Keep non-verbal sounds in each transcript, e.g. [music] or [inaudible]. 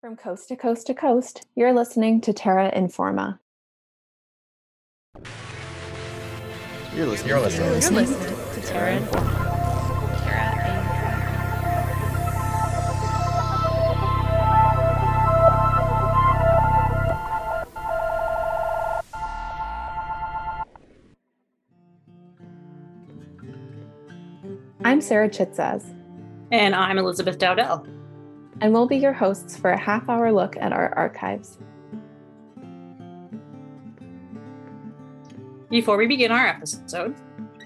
From coast to coast to coast, you're listening to Terra Informa. You're listening. You're listening. You're listening to Terra Informa. Terra Informa. I'm Sarah Chitzaz, And I'm Elizabeth Dowdell. And we'll be your hosts for a half hour look at our archives. Before we begin our episode,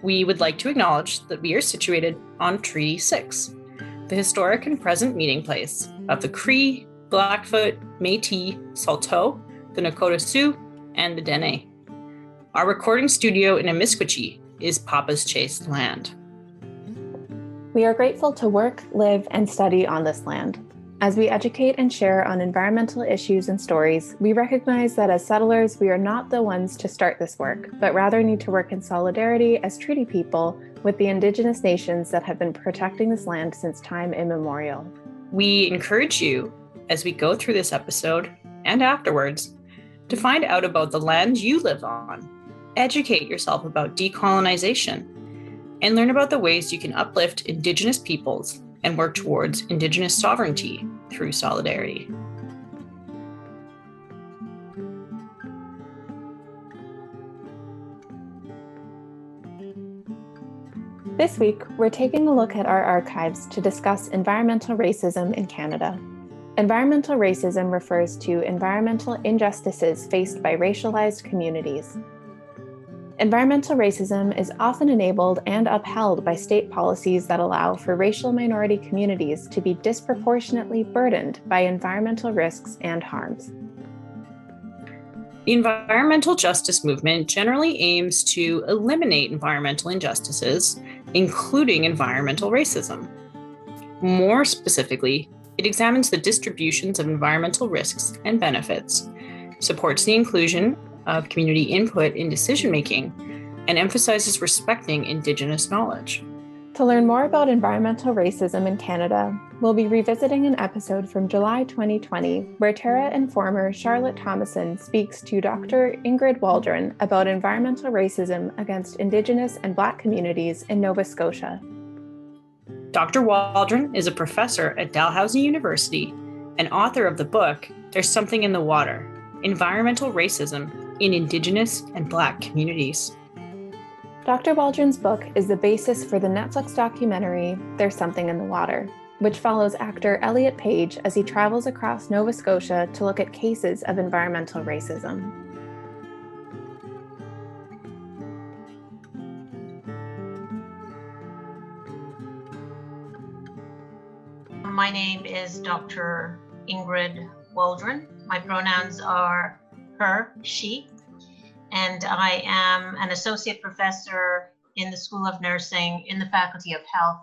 we would like to acknowledge that we are situated on Treaty 6, the historic and present meeting place of the Cree, Blackfoot, Metis, Saulteaux, the Nakota Sioux, and the Dene. Our recording studio in Amiskwaci is Papaschase land. We are grateful to work, live, and study on this land. As we educate and share on environmental issues and stories, we recognize that as settlers, we are not the ones to start this work, but rather need to work in solidarity as treaty people with the Indigenous nations that have been protecting this land since time immemorial. We encourage you, as we go through this episode and afterwards, to find out about the land you live on, educate yourself about decolonization, and learn about the ways you can uplift Indigenous peoples and work towards Indigenous sovereignty through solidarity. This week, we're taking a look at our archives to discuss environmental racism in Canada. Environmental racism refers to environmental injustices faced by racialized communities. Environmental racism is often enabled and upheld by state policies that allow for racial minority communities to be disproportionately burdened by environmental risks and harms. The environmental justice movement generally aims to eliminate environmental injustices, including environmental racism. More specifically, it examines the distributions of environmental risks and benefits, supports the inclusion of community input in decision making, and emphasizes respecting Indigenous knowledge. To learn more about environmental racism in Canada, we'll be revisiting an episode from July 2020 where Terra Informer Charlotte Thomason speaks to Dr. Ingrid Waldron about environmental racism against Indigenous and Black communities in Nova Scotia. Dr. Waldron is a professor at Dalhousie University and author of the book There's Something in the Water Environmental Racism in Indigenous and Black Communities. Dr. Waldron's book is the basis for the Netflix documentary There's Something in the Water, which follows actor Elliot Page as he travels across Nova Scotia to look at cases of environmental racism. My name is Dr. Ingrid Waldron. My pronouns are she, and I am an associate professor in the School of Nursing in the Faculty of Health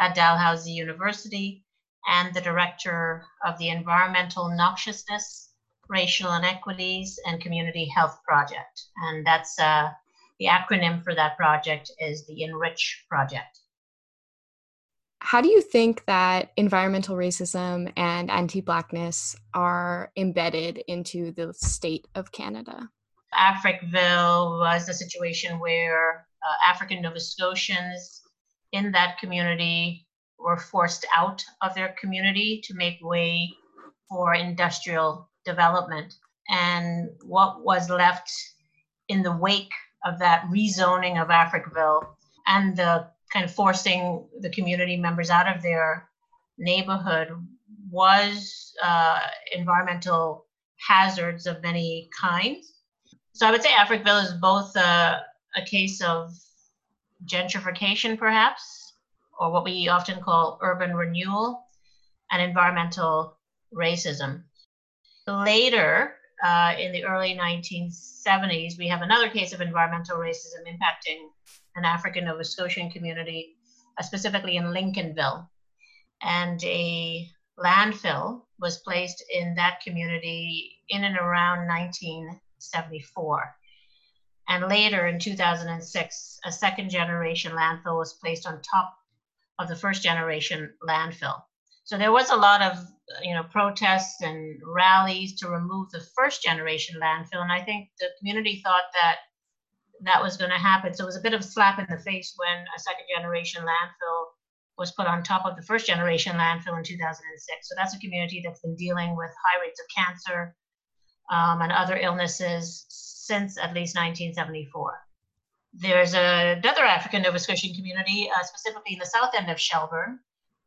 at Dalhousie University and the director of the Environmental Noxiousness, Racial Inequities, and Community Health Project. And that's uh, the acronym for that project is the Enrich Project. How do you think that environmental racism and anti Blackness are embedded into the state of Canada? Africville was a situation where uh, African Nova Scotians in that community were forced out of their community to make way for industrial development. And what was left in the wake of that rezoning of Africville and the kind of forcing the community members out of their neighborhood was uh, environmental hazards of many kinds. So I would say Africville is both a, a case of gentrification, perhaps, or what we often call urban renewal, and environmental racism. Later, uh, in the early 1970s, we have another case of environmental racism impacting an African Nova Scotian community, uh, specifically in Lincolnville. And a landfill was placed in that community in and around 1974. And later in 2006, a second generation landfill was placed on top of the first generation landfill. So there was a lot of you know protests and rallies to remove the first generation landfill, and I think the community thought that that was going to happen. So it was a bit of a slap in the face when a second generation landfill was put on top of the first generation landfill in 2006. So that's a community that's been dealing with high rates of cancer um, and other illnesses since at least 1974. There's a, another African Nova Scotian community, uh, specifically in the south end of Shelburne,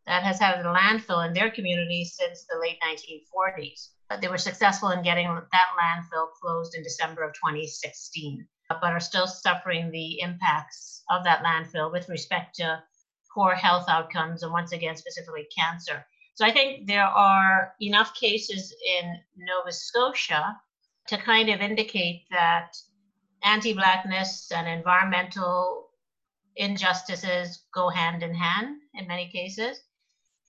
that has had a landfill in their community since the late 1940s. But they were successful in getting that landfill closed in December of 2016, Uh, but are still suffering the impacts of that landfill with respect to poor health outcomes and once again, specifically cancer. So I think there are enough cases in Nova Scotia to kind of indicate that anti Blackness and environmental injustices go hand in hand in many cases.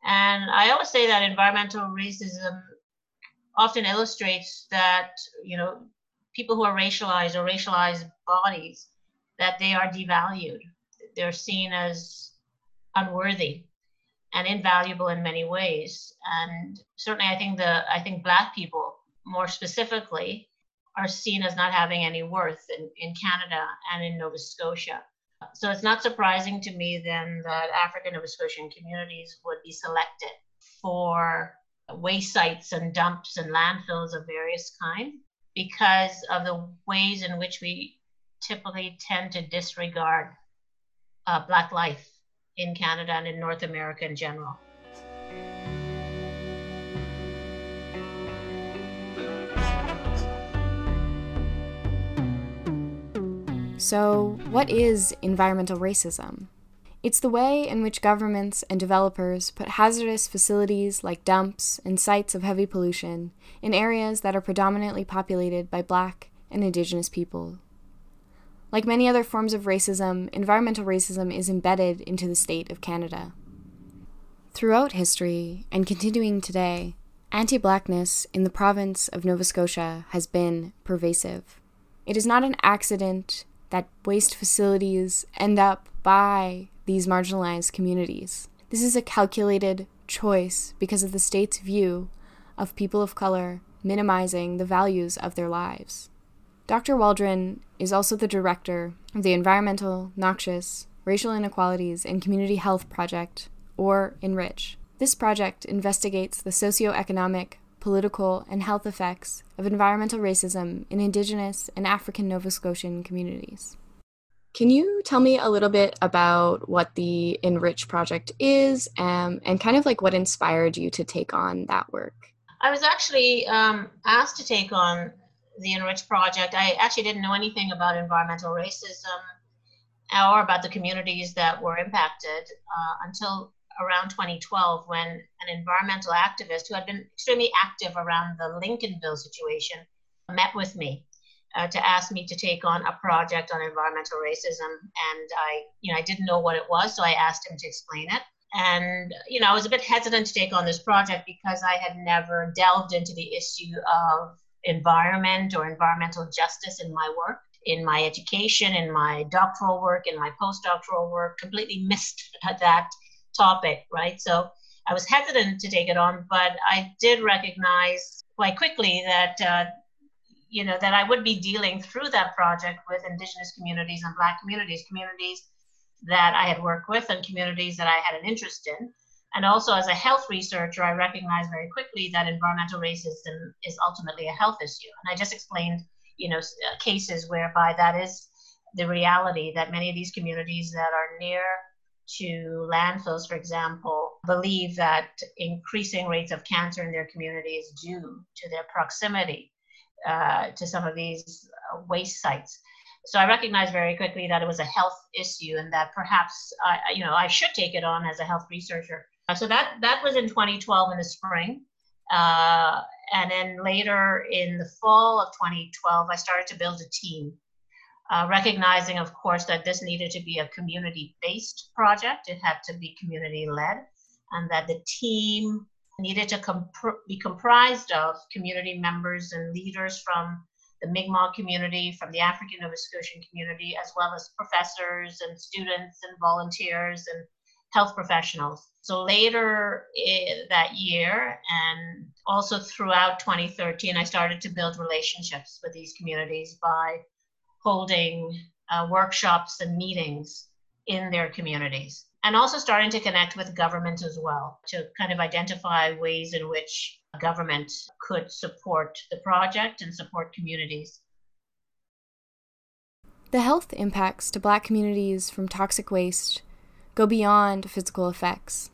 And I always say that environmental racism often illustrates that, you know, people who are racialized or racialized bodies, that they are devalued. They're seen as unworthy and invaluable in many ways. And certainly I think the I think black people more specifically are seen as not having any worth in, in Canada and in Nova Scotia. So it's not surprising to me then that African Nova Scotian communities would be selected for waste sites and dumps and landfills of various kind because of the ways in which we typically tend to disregard uh, Black life in Canada and in North America in general. So, what is environmental racism? It's the way in which governments and developers put hazardous facilities like dumps and sites of heavy pollution in areas that are predominantly populated by Black and Indigenous people. Like many other forms of racism, environmental racism is embedded into the state of Canada. Throughout history, and continuing today, anti Blackness in the province of Nova Scotia has been pervasive. It is not an accident that waste facilities end up by these marginalized communities. This is a calculated choice because of the state's view of people of color minimizing the values of their lives. Dr. Waldron is also the director of the Environmental, Noxious, Racial Inequalities, and Community Health Project, or ENRICH. This project investigates the socioeconomic, political, and health effects of environmental racism in Indigenous and African Nova Scotian communities. Can you tell me a little bit about what the Enrich project is um, and kind of like what inspired you to take on that work? I was actually um, asked to take on the Enrich project. I actually didn't know anything about environmental racism or about the communities that were impacted uh, until around 2012 when an environmental activist who had been extremely active around the Lincolnville situation met with me uh, to ask me to take on a project on environmental racism and i you know i didn't know what it was so i asked him to explain it and you know i was a bit hesitant to take on this project because i had never delved into the issue of environment or environmental justice in my work in my education in my doctoral work in my postdoctoral work completely missed [laughs] that topic, right? So I was hesitant to take it on, but I did recognize quite quickly that, uh, you know, that I would be dealing through that project with Indigenous communities and Black communities, communities that I had worked with and communities that I had an interest in. And also, as a health researcher, I recognized very quickly that environmental racism is ultimately a health issue. And I just explained, you know, uh, cases whereby that is the reality that many of these communities that are near to landfills, for example, believe that increasing rates of cancer in their community is due to their proximity uh, to some of these uh, waste sites. So I recognized very quickly that it was a health issue and that perhaps I, you know, I should take it on as a health researcher. So that that was in 2012 in the spring. Uh, and then later in the fall of 2012, I started to build a team uh, recognizing, of course, that this needed to be a community based project. It had to be community led, and that the team needed to comp- be comprised of community members and leaders from the Mi'kmaq community, from the African Nova Scotian community, as well as professors and students and volunteers and health professionals. So later that year, and also throughout 2013, I started to build relationships with these communities by holding uh, workshops and meetings in their communities. And also starting to connect with government as well to kind of identify ways in which government could support the project and support communities. The health impacts to Black communities from toxic waste go beyond physical effects.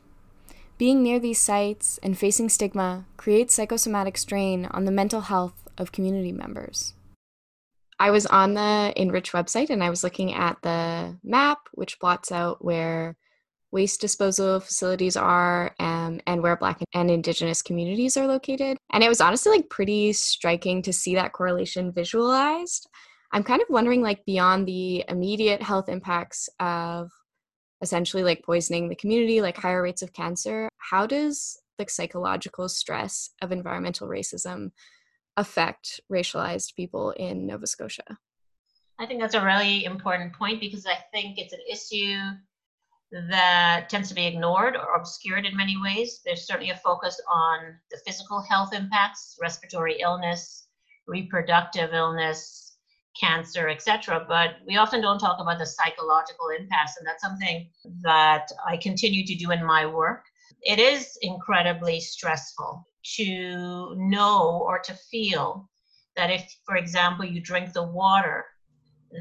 Being near these sites and facing stigma creates psychosomatic strain on the mental health of community members. I was on the Enrich website and I was looking at the map, which plots out where waste disposal facilities are um, and where Black and Indigenous communities are located. And it was honestly like pretty striking to see that correlation visualized. I'm kind of wondering, like, beyond the immediate health impacts of essentially like poisoning the community, like higher rates of cancer, how does like psychological stress of environmental racism affect racialized people in Nova Scotia? I think that's a really important point because I think it's an issue that tends to be ignored or obscured in many ways. There's certainly a focus on the physical health impacts, respiratory illness, reproductive illness, cancer, etc. But we often don't talk about the psychological impacts, and that's something that I continue to do in my work. It is incredibly stressful to know or to feel that if, for example, you drink the water,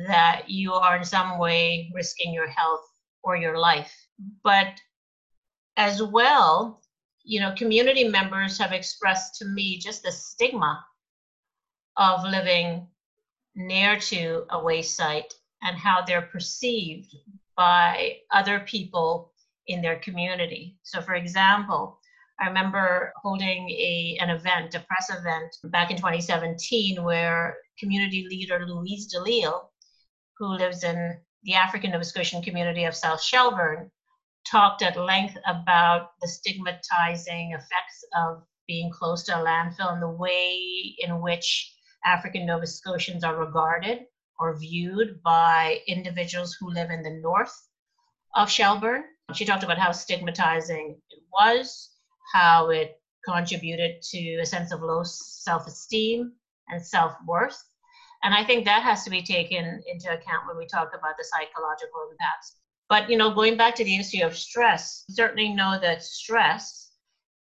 that you are in some way risking your health or your life. But as well, you know, community members have expressed to me just the stigma of living near to a waste site and how they're perceived by other people in their community. So, for example, I remember holding a, an event, a press event back in 2017, where community leader Louise Delisle, who lives in the African Nova Scotian community of South Shelburne, talked at length about the stigmatizing effects of being close to a landfill and the way in which African Nova Scotians are regarded or viewed by individuals who live in the north of Shelburne. She talked about how stigmatizing it was, how it contributed to a sense of low self esteem and self worth. And I think that has to be taken into account when we talk about the psychological impacts. But you know, going back to the issue of stress, certainly know that stress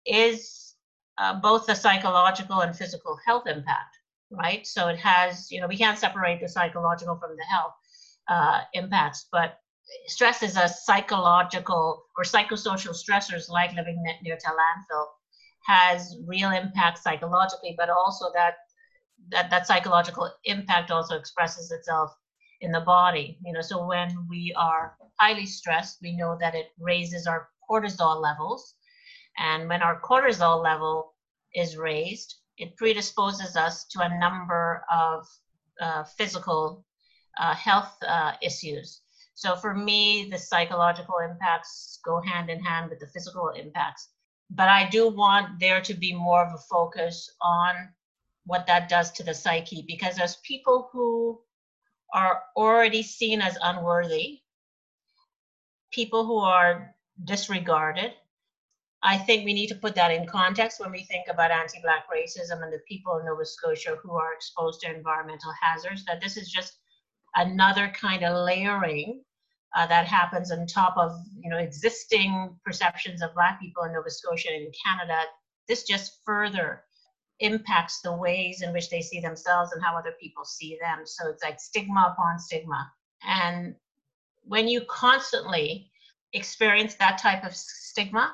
is uh, both the psychological and physical health impact, right? So it has, you know, we can't separate the psychological from the health uh, impacts, but stress is a psychological or psychosocial stressors like living near to landfill has real impact psychologically, but also that that that psychological impact also expresses itself in the body. You know, so when we are highly stressed, we know that it raises our cortisol levels, and when our cortisol level is raised, it predisposes us to a number of uh, physical uh, health uh, issues. So for me, the psychological impacts go hand in hand with the physical impacts. But I do want there to be more of a focus on what that does to the psyche because there's people who are already seen as unworthy, people who are disregarded. I think we need to put that in context when we think about anti Black racism and the people in Nova Scotia who are exposed to environmental hazards, that this is just another kind of layering uh, that happens on top of you know existing perceptions of black people in Nova Scotia and Canada. This just further impacts the ways in which they see themselves and how other people see them. So it's like stigma upon stigma. And when you constantly experience that type of stigma,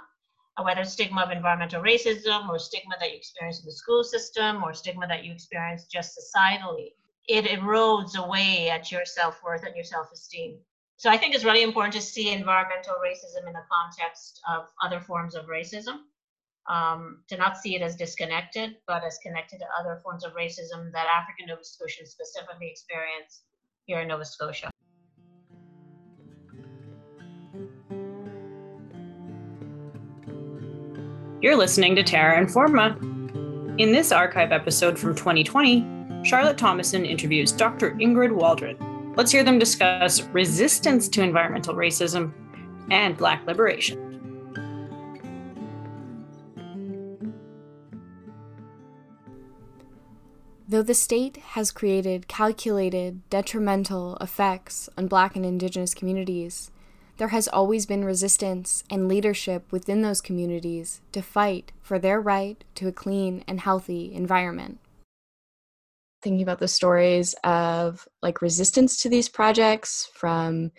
whether it's stigma of environmental racism or stigma that you experience in the school system or stigma that you experience just societally, it erodes away at your self-worth and your self-esteem. So I think it's really important to see environmental racism in the context of other forms of racism um, to not see it as disconnected, but as connected to other forms of racism that African Nova Scotians specifically experience here in Nova Scotia. You're listening to Terra Informa. In this archive episode from 2020, Charlotte Thomason interviews Dr. Ingrid Waldron. Let's hear them discuss resistance to environmental racism and Black liberation. Though the state has created calculated, detrimental effects on Black and Indigenous communities, there has always been resistance and leadership within those communities to fight for their right to a clean and healthy environment. Thinking about the stories of like resistance to these projects from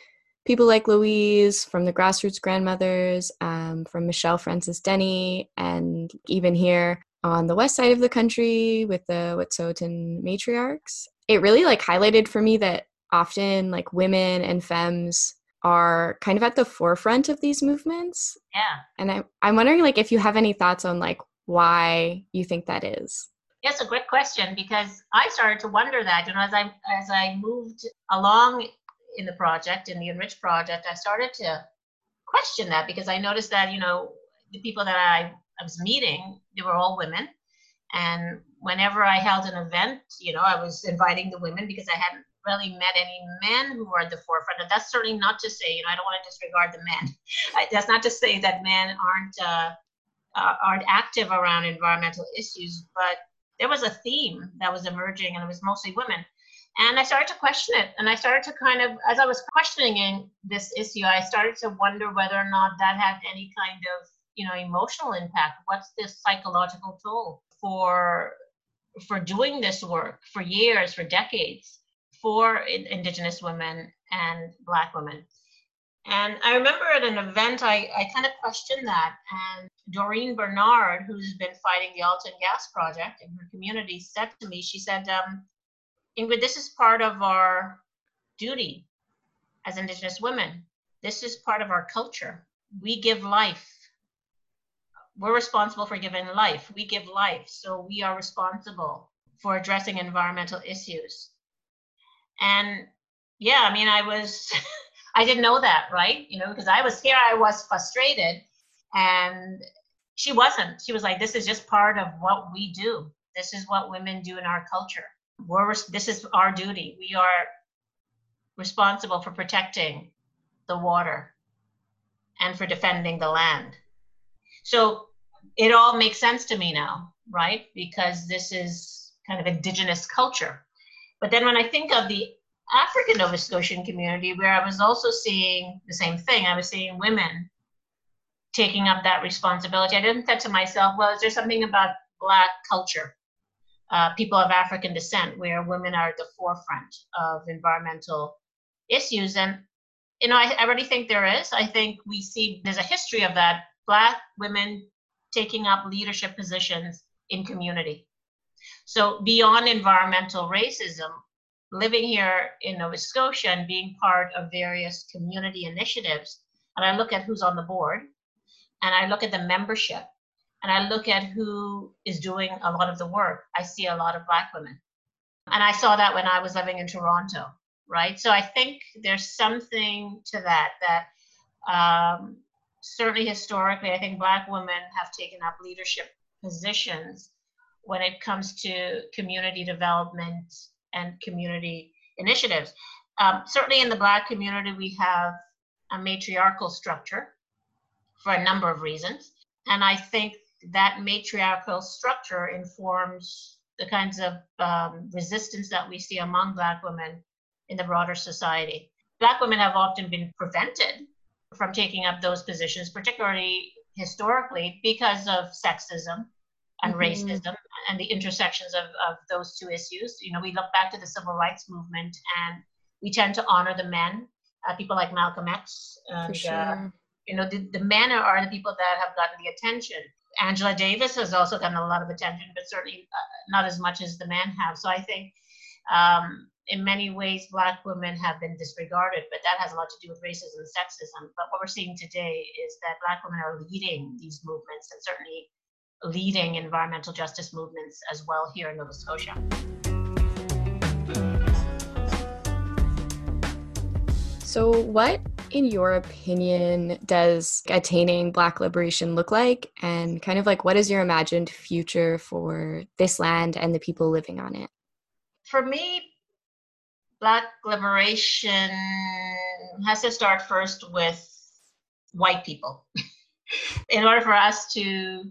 people like Louise, from the grassroots grandmothers, um, from Michelle Francis Denny, and even here on the west side of the country with the Wet'suwet'en matriarchs. It really like highlighted for me that often like women and femmes are kind of at the forefront of these movements. Yeah. And I, I'm wondering like if you have any thoughts on like why you think that is. Yes, a great question because I started to wonder that, you know, as I as I moved along in the project, in the Enrich project, I started to question that because I noticed that, you know, the people that I, I was meeting, they were all women. And whenever I held an event, you know, I was inviting the women because I hadn't really met any men who were at the forefront. And that's certainly not to say, you know, I don't want to disregard the men. [laughs] That's not to say that men aren't uh, uh, aren't active around environmental issues, but there was a theme that was emerging, and it was mostly women. And I started to question it, and I started to kind of, as I was questioning this issue, I started to wonder whether or not that had any kind of, you know, emotional impact. What's this psychological toll for for doing this work for years, for decades? for Indigenous women and Black women. And I remember at an event, I, I kind of questioned that. And Dorene Bernard, who's been fighting the Alton Gas Project in her community, said to me, she said, um, Ingrid, this is part of our duty as Indigenous women. This is part of our culture. We give life. We're responsible for giving life. We give life. So we are responsible for addressing environmental issues. And yeah, I mean, I was, [laughs] I didn't know that, right? You know, because I was here, I was frustrated. And she wasn't. She was like, this is just part of what we do. This is what women do in our culture. We're, this is our duty. We are responsible for protecting the water and for defending the land. So it all makes sense to me now, right? Because this is kind of indigenous culture. But then when I think of the African Nova Scotian community, where I was also seeing the same thing, I was seeing women taking up that responsibility. I didn't think to myself, well, is there something about Black culture, uh, people of African descent, where women are at the forefront of environmental issues? And, you know, I, I really think there is. I think we see there's a history of that Black women taking up leadership positions in community. So beyond environmental racism, living here in Nova Scotia and being part of various community initiatives, and I look at who's on the board, and I look at the membership, and I look at who is doing a lot of the work, I see a lot of Black women. And I saw that when I was living in Toronto, right? So I think there's something to that, that um, certainly historically, I think Black women have taken up leadership positions when it comes to community development and community initiatives. Um, certainly in the Black community, we have a matriarchal structure for a number of reasons. And I think that matriarchal structure informs the kinds of um, resistance that we see among Black women in the broader society. Black women have often been prevented from taking up those positions, particularly historically, because of sexism and mm-hmm. racism and the intersections of, of those two issues. You know, we look back to the civil rights movement and we tend to honor the men, uh, people like Malcolm X. And, For uh, sure. Uh, you know, the, the men are the people that have gotten the attention. Angela Davis has also gotten a lot of attention, but certainly uh, not as much as the men have. So I think um, in many ways, Black women have been disregarded, but that has a lot to do with racism and sexism. But what we're seeing today is that Black women are leading these movements and certainly leading environmental justice movements as well here in Nova Scotia. So, what, in your opinion, does attaining Black liberation look like? And kind of like, what is your imagined future for this land and the people living on it? For me, Black liberation has to start first with white people. [laughs] in order for us to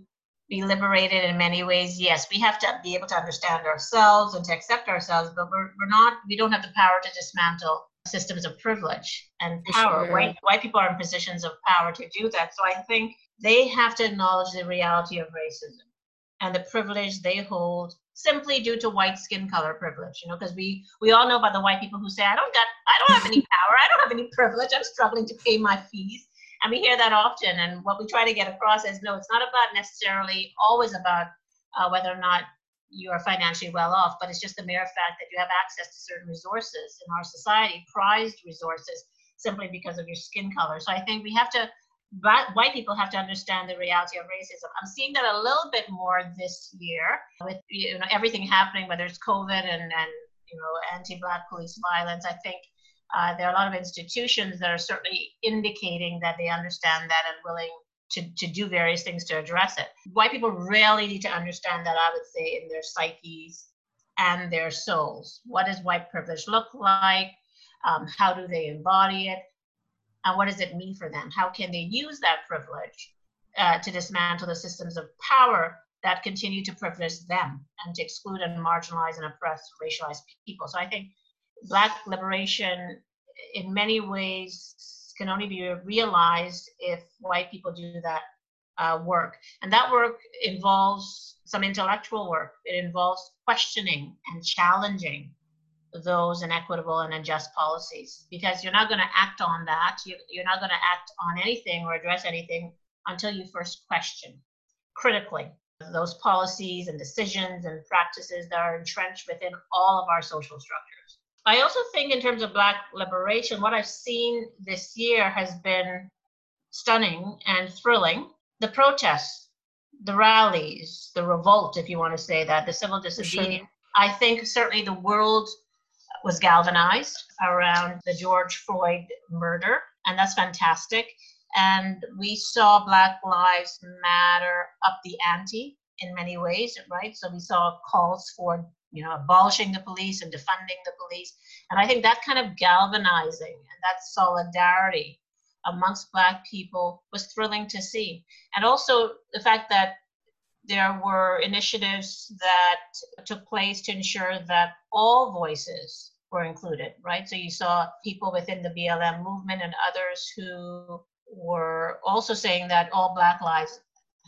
be liberated in many ways, yes, we have to be able to understand ourselves and to accept ourselves, but we're, we're not, we don't have the power to dismantle systems of privilege and power. Sure. White, white people are in positions of power to do that. So I think they have to acknowledge the reality of racism and the privilege they hold simply due to white skin color privilege you know because we we all know about the white people who say i don't got i don't have any [laughs] power i don't have any privilege i'm struggling to pay my fees. And we hear that often and what we try to get across is no it's not about necessarily always about uh, whether or not you are financially well off but it's just the mere fact that you have access to certain resources in our society prized resources simply because of your skin color. So i think we have to white people have to understand the reality of racism. I'm seeing that a little bit more this year with you know everything happening, whether it's COVID and and you know anti-black police violence. I think uh, there are a lot of institutions that are certainly indicating that they understand that and willing to, to do various things to address it. White people really need to understand that, I would say, in their psyches and their souls. What does white privilege look like? Um, how do they embody it? And what does it mean for them? How can they use that privilege uh, to dismantle the systems of power that continue to privilege them and to exclude and marginalize and oppress racialized people? So I think Black liberation, in many ways, can only be realized if white people do that uh, work. And that work involves some intellectual work. It involves questioning and challenging those inequitable and unjust policies because you're not going to act on that. You, you're not going to act on anything or address anything until you first question critically those policies and decisions and practices that are entrenched within all of our social structures. I also think, in terms of Black liberation, what I've seen this year has been stunning and thrilling. The protests, the rallies, the revolt, if you want to say that, the civil disobedience. Sure. I think certainly the world was galvanized around the George Floyd murder, and that's fantastic. And we saw Black Lives Matter up the ante in many ways, right? So we saw calls for you know abolishing the police and defunding the police, and I think that kind of galvanizing and that solidarity amongst Black people was thrilling to see, and also the fact that there were initiatives that took place to ensure that all voices were included, right? So you saw people within the BLM movement and others who were also saying that all Black lives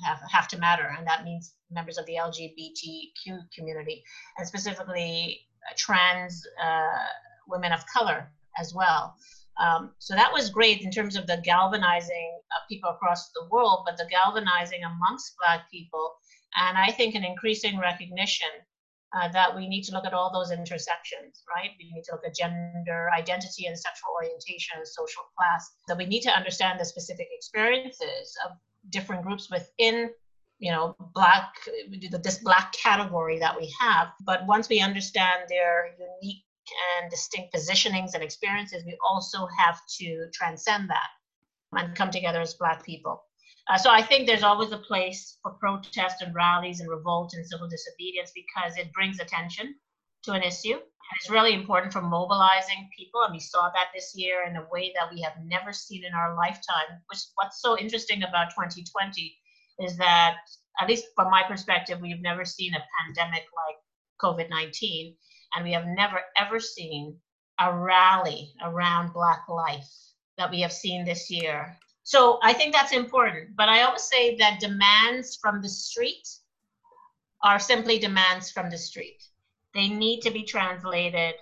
have, have to matter, and that means members of the LGBTQ community, and specifically uh, trans uh, women of color as well. Um, so that was great in terms of the galvanizing of people across the world, but the galvanizing amongst Black people, and I think an increasing recognition uh, that we need to look at all those intersections, right? We need to look at gender identity and sexual orientation social class. That we need to understand the specific experiences of different groups within, you know, black this black category that we have. But once we understand their unique and distinct positionings and experiences, we also have to transcend that and come together as black people. Uh, so I think there's always a place for protest and rallies and revolt and civil disobedience because it brings attention to an issue. And it's really important for mobilizing people. And we saw that this year in a way that we have never seen in our lifetime. Which what's so interesting about 2020 is that, at least from my perspective, we've never seen a pandemic like COVID 19. And we have never ever seen a rally around Black life that we have seen this year so I think that's important. But I always say that demands from the street are simply demands from the street. They need to be translated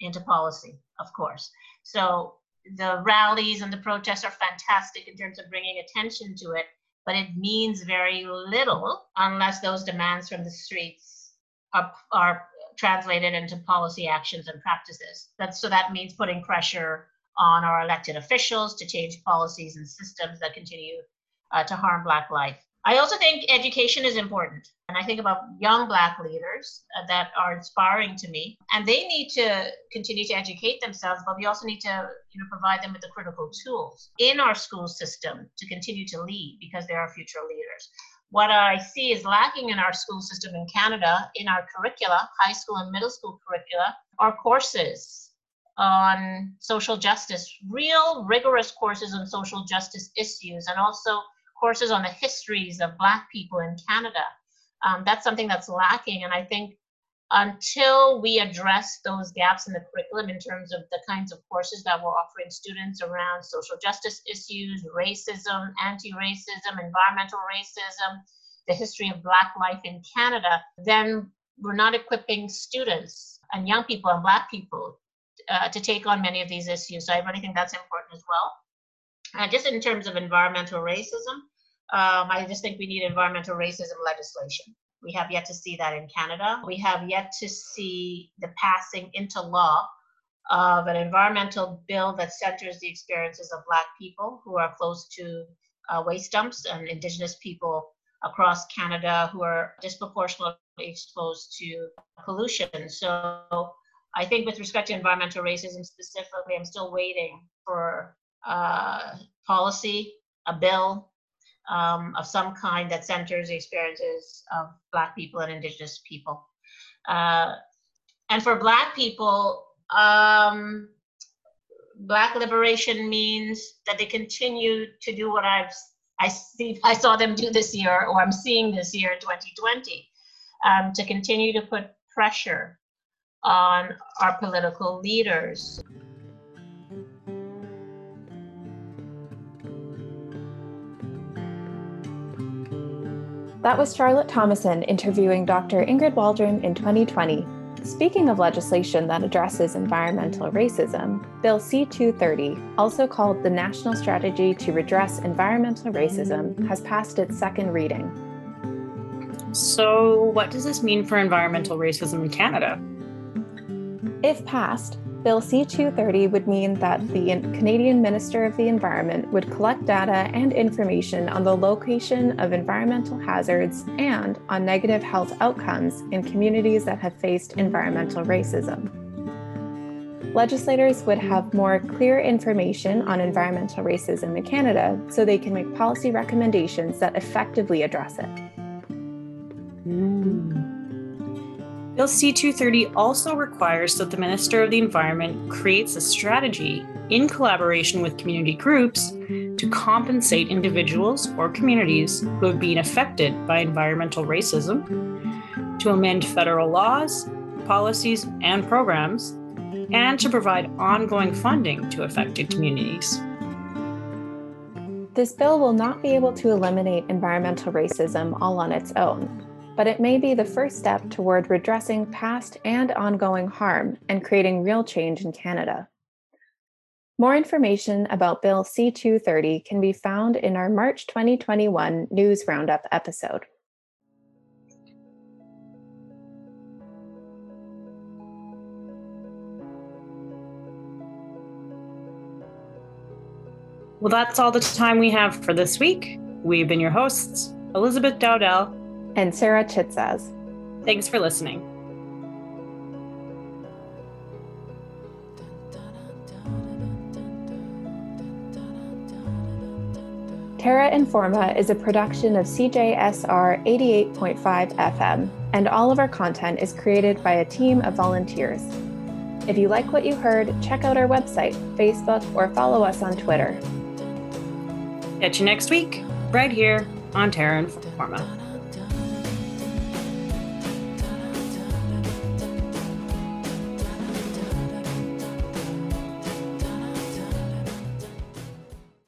into policy, of course. So the rallies and the protests are fantastic in terms of bringing attention to it, but it means very little unless those demands from the streets are, are translated into policy actions and practices. That's, so that means putting pressure on our elected officials to change policies and systems that continue uh, to harm Black life. I also think education is important. And I think about young Black leaders uh, that are inspiring to me. And they need to continue to educate themselves, but we also need to you know, provide them with the critical tools in our school system to continue to lead because they are future leaders. What I see is lacking in our school system in Canada, in our curricula, high school and middle school curricula, are courses on social justice, real rigorous courses on social justice issues, and also courses on the histories of Black people in Canada. Um, that's something that's lacking. And I think until we address those gaps in the curriculum in terms of the kinds of courses that we're offering students around social justice issues, racism, anti racism, environmental racism, the history of Black life in Canada, then we're not equipping students and young people and Black people uh, to take on many of these issues. So I really think that's important as well. And just in terms of environmental racism, um, I just think we need environmental racism legislation. We have yet to see that in Canada. We have yet to see the passing into law of an environmental bill that centers the experiences of Black people who are close to uh, waste dumps and Indigenous people across Canada who are disproportionately exposed to pollution. So I think with respect to environmental racism specifically, I'm still waiting for uh, policy, a bill um, of some kind that centers the experiences of Black people and Indigenous people. Uh, and for Black people, um, Black liberation means that they continue to do what I've I see I saw them do this year, or I'm seeing this year in 2020, um, to continue to put pressure on our political leaders. That was Charlotte Thomason interviewing Dr. Ingrid Waldron in 2020. Speaking of legislation that addresses environmental racism, Bill C 230, also called the National Strategy to Redress Environmental Racism, has passed its second reading. So, what does this mean for environmental racism in Canada? If passed, Bill C 230 would mean that the Canadian Minister of the Environment would collect data and information on the location of environmental hazards and on negative health outcomes in communities that have faced environmental racism. Legislators would have more clear information on environmental racism in Canada so they can make policy recommendations that effectively address it. Mm. Bill C 230 also requires that the Minister of the Environment creates a strategy in collaboration with community groups to compensate individuals or communities who have been affected by environmental racism, to amend federal laws, policies, and programs, and to provide ongoing funding to affected communities. This bill will not be able to eliminate environmental racism all on its own but it may be the first step toward redressing past and ongoing harm and creating real change in Canada. More information about Bill C 230 can be found in our March 2021 News Roundup episode. Well, that's all the time we have for this week. We've been your hosts, Elizabeth Dowdell and Sarah Chitzaz. Thanks for listening. Terra Informa is a production of CJSR 88.5 FM, and all of our content is created by a team of volunteers. If you like what you heard, check out our website, Facebook, or follow us on Twitter. Catch you next week, right here on Terra Informa.